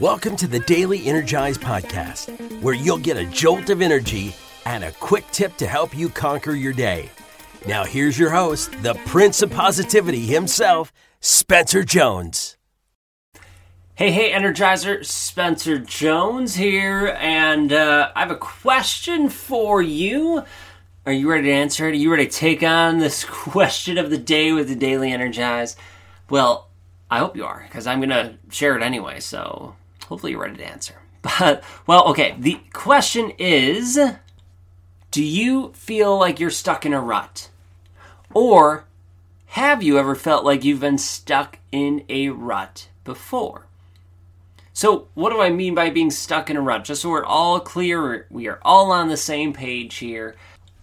Welcome to the Daily Energize Podcast, where you'll get a jolt of energy and a quick tip to help you conquer your day. Now, here's your host, the Prince of Positivity himself, Spencer Jones. Hey, hey, Energizer, Spencer Jones here, and uh, I have a question for you. Are you ready to answer it? Are you ready to take on this question of the day with the Daily Energize? Well, I hope you are, because I'm going to share it anyway, so hopefully you're ready to answer. But, well, okay, the question is Do you feel like you're stuck in a rut? Or have you ever felt like you've been stuck in a rut before? So, what do I mean by being stuck in a rut? Just so we're all clear, we are all on the same page here.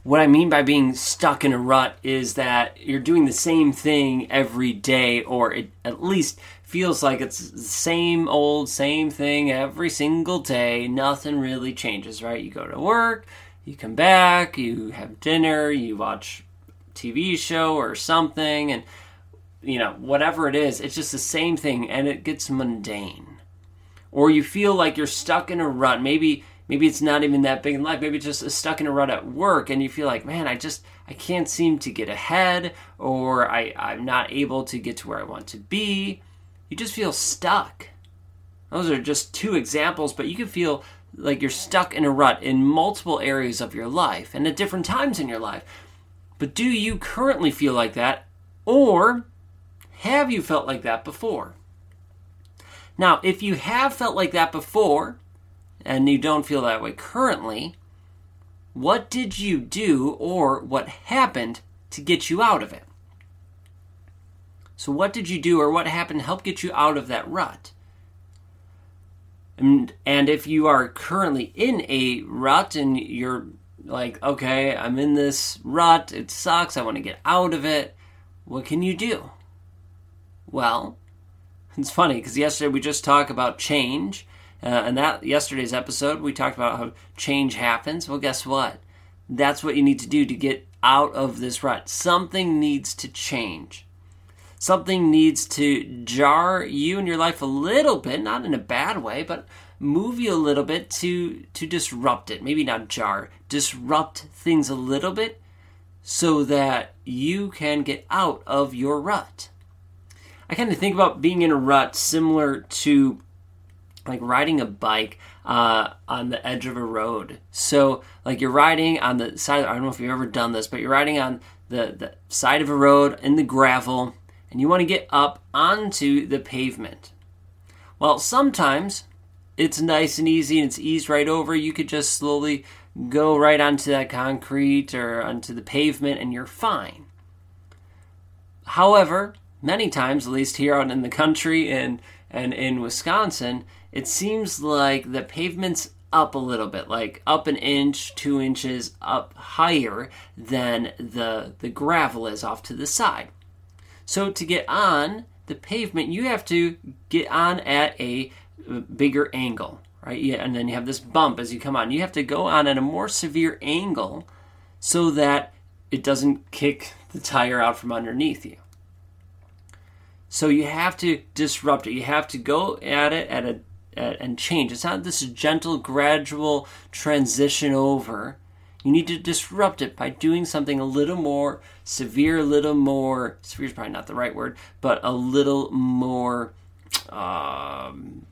What I mean by being stuck in a rut is that you're doing the same thing every day, or it at least feels like it's the same old, same thing every single day. Nothing really changes, right? You go to work, you come back, you have dinner, you watch TV show or something, and you know, whatever it is, it's just the same thing and it gets mundane. Or you feel like you're stuck in a rut. Maybe maybe it's not even that big in life. Maybe just stuck in a rut at work and you feel like, man, I just I can't seem to get ahead or I, I'm not able to get to where I want to be. You just feel stuck. Those are just two examples, but you can feel like you're stuck in a rut in multiple areas of your life and at different times in your life. But do you currently feel like that? Or have you felt like that before? Now, if you have felt like that before and you don't feel that way currently, what did you do or what happened to get you out of it? So, what did you do or what happened to help get you out of that rut? And, and if you are currently in a rut and you're like, okay, I'm in this rut, it sucks, I want to get out of it, what can you do? Well, it's funny because yesterday we just talked about change, uh, and that yesterday's episode we talked about how change happens. Well, guess what? That's what you need to do to get out of this rut. Something needs to change. Something needs to jar you and your life a little bit, not in a bad way, but move you a little bit to to disrupt it. Maybe not jar, disrupt things a little bit so that you can get out of your rut. I kind of think about being in a rut similar to like riding a bike uh, on the edge of a road. So, like you're riding on the side. I don't know if you've ever done this, but you're riding on the, the side of a road in the gravel, and you want to get up onto the pavement. Well, sometimes it's nice and easy and it's eased right over. You could just slowly go right onto that concrete or onto the pavement, and you're fine. However, many times, at least here out in the country and and in Wisconsin, it seems like the pavement's up a little bit, like up an inch, two inches up higher than the the gravel is off to the side. So to get on the pavement, you have to get on at a uh, bigger angle, right? Yeah, and then you have this bump as you come on. You have to go on at a more severe angle so that it doesn't kick the tire out from underneath you. So you have to disrupt it. You have to go at it at a and change. It's not this gentle, gradual transition over. You need to disrupt it by doing something a little more severe, a little more severe is probably not the right word, but a little more um,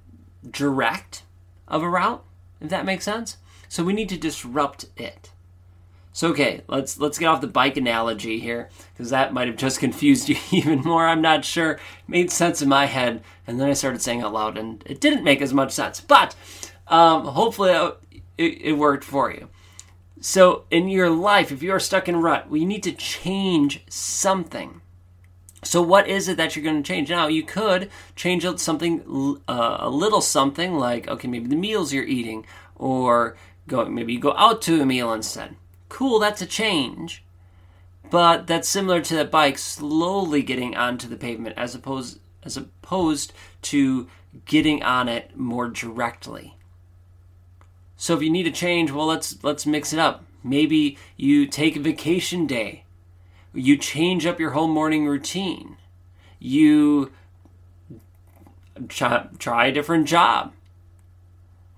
direct of a route. If that makes sense. So we need to disrupt it. So okay, let's let's get off the bike analogy here because that might have just confused you even more. I'm not sure. It made sense in my head, and then I started saying out loud, and it didn't make as much sense. But um, hopefully, it, it worked for you. So in your life, if you are stuck in a rut, you need to change something. So what is it that you're going to change? Now you could change something, uh, a little something like okay, maybe the meals you're eating, or go maybe you go out to a meal instead Cool, that's a change. But that's similar to that bike slowly getting onto the pavement as opposed as opposed to getting on it more directly. So if you need a change, well let's let's mix it up. Maybe you take a vacation day. You change up your whole morning routine. You try, try a different job.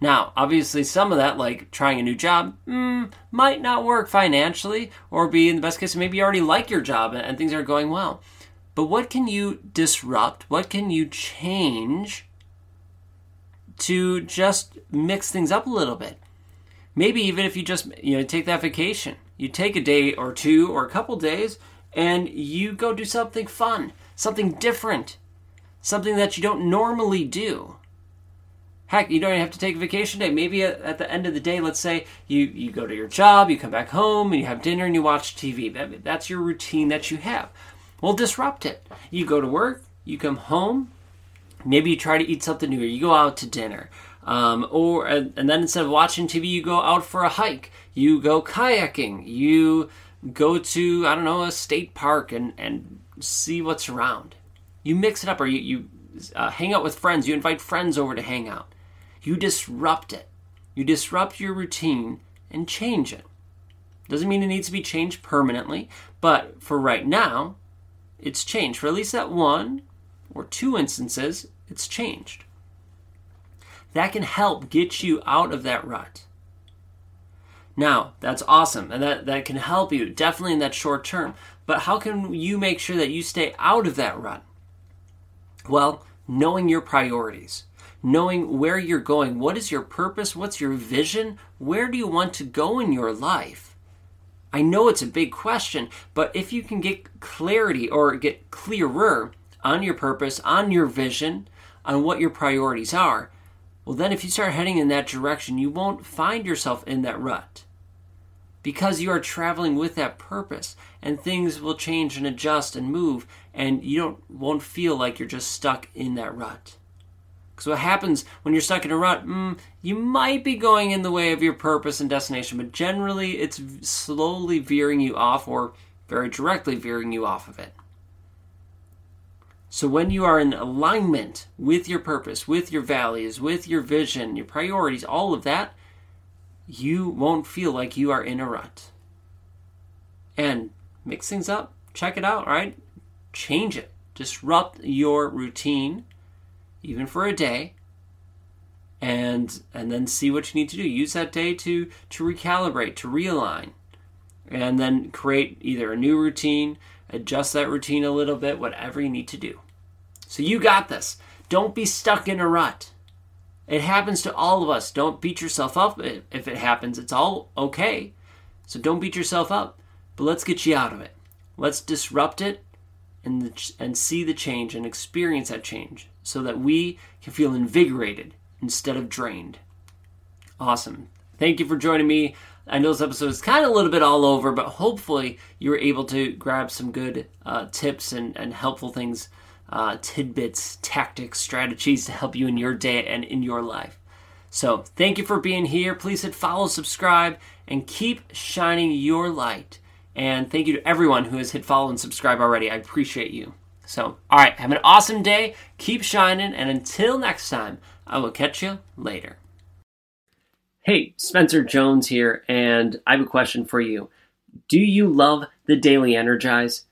Now, obviously, some of that, like trying a new job, mm, might not work financially, or be in the best case, maybe you already like your job and, things are going well. But what can you disrupt? What can you change to just mix things up a little bit? Maybe even if you just you know take that vacation, you take a day or two or a couple days, and you go do something fun, something different, something that you don't normally do. Heck, you don't even have to take a vacation day. Maybe at, the end of the day, let's say you, you go to your job, you come back home, and you have dinner and you watch TV. That, that's your routine that you have. Well, disrupt it. You go to work, you come home, maybe you try to eat something new, or you go out to dinner. Um, or and then instead of watching TV, you go out for a hike. You go kayaking. You go to I don't know a state park and and see what's around. You mix it up, or you you uh, hang out with friends. You invite friends over to hang out. You disrupt it. You disrupt your routine and change it. Doesn't mean it needs to be changed permanently, but for right now, it's changed. For at least that one or two instances, it's changed. That can help get you out of that rut. Now, that's awesome, and that, that can help you definitely in that short term. But how can you make sure that you stay out of that rut? Well, knowing your priorities knowing where you're going. What is your purpose? What's your vision? Where do you want to go in your life? I know it's a big question, but if you can get clarity or get clearer on your purpose, on your vision, on what your priorities are, well, then if you start heading in that direction, you won't find yourself in that rut because you are traveling with that purpose and things will change and adjust and move and you don't won't feel like you're just stuck in that rut because what happens when you're stuck in a rut, mm, you might be going in the way of your purpose and destination, but generally it's slowly veering you off or very directly veering you off of it. So when you are in alignment with your purpose, with your values, with your vision, your priorities, all of that, you won't feel like you are in a rut. And mix things up, check it out, right? Change it, disrupt your routine even for a day, and and then see what you need to do. Use that day to to recalibrate, to realign, and then create either a new routine, adjust that routine a little bit, whatever you need to do. So you got this. Don't be stuck in a rut. It happens to all of us. Don't beat yourself up if it happens. It's all okay. So don't beat yourself up. But let's get you out of it. Let's disrupt it and, and see the change and experience that change so that we can feel invigorated instead of drained. Awesome. Thank you for joining me. I know this episode is kind of a little bit all over, but hopefully you were able to grab some good uh, tips and, and helpful things, uh, tidbits, tactics, strategies to help you in your day and in your life. So thank you for being here. Please hit follow, subscribe, and keep shining your light. And thank you to everyone who has hit follow and subscribe already. I appreciate you. So, all right, have an awesome day. Keep shining. And until next time, I will catch you later. Hey, Spencer Jones here, and I have a question for you. Do you love the Daily Energize?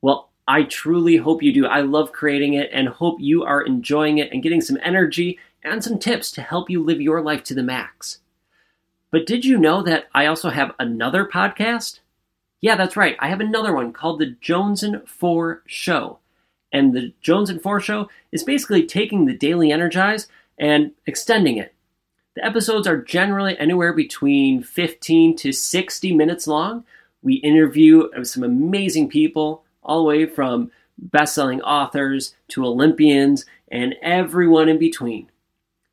Well, I truly hope you do. I love creating it and hope you are enjoying it and getting some energy and some tips to help you live your life to the max. But did you know that I also have another podcast? Yeah, that's right. I have another one called The Jones and Four Show. And the Jones and Four Show is basically taking the Daily Energize and extending it. The episodes are generally anywhere between 15 to 60 minutes long. We interview some amazing people, all the way from best selling authors to Olympians and everyone in between.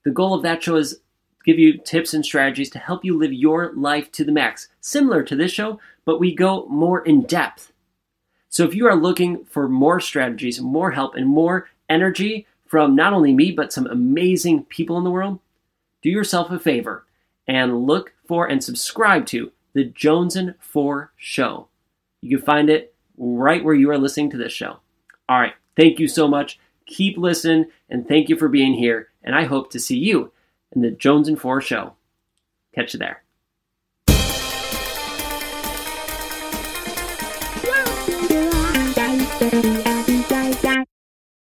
The goal of that show is give you tips and strategies to help you live your life to the max, similar to this show, but we go more in depth so if you are looking for more strategies, more help, and more energy from not only me, but some amazing people in the world, do yourself a favor and look for and subscribe to the Jones and Four Show. You can find it right where you are listening to this show. All right, thank you so much. Keep listening, and thank you for being here. And I hope to see you in the Jones and Four Show. Catch you there.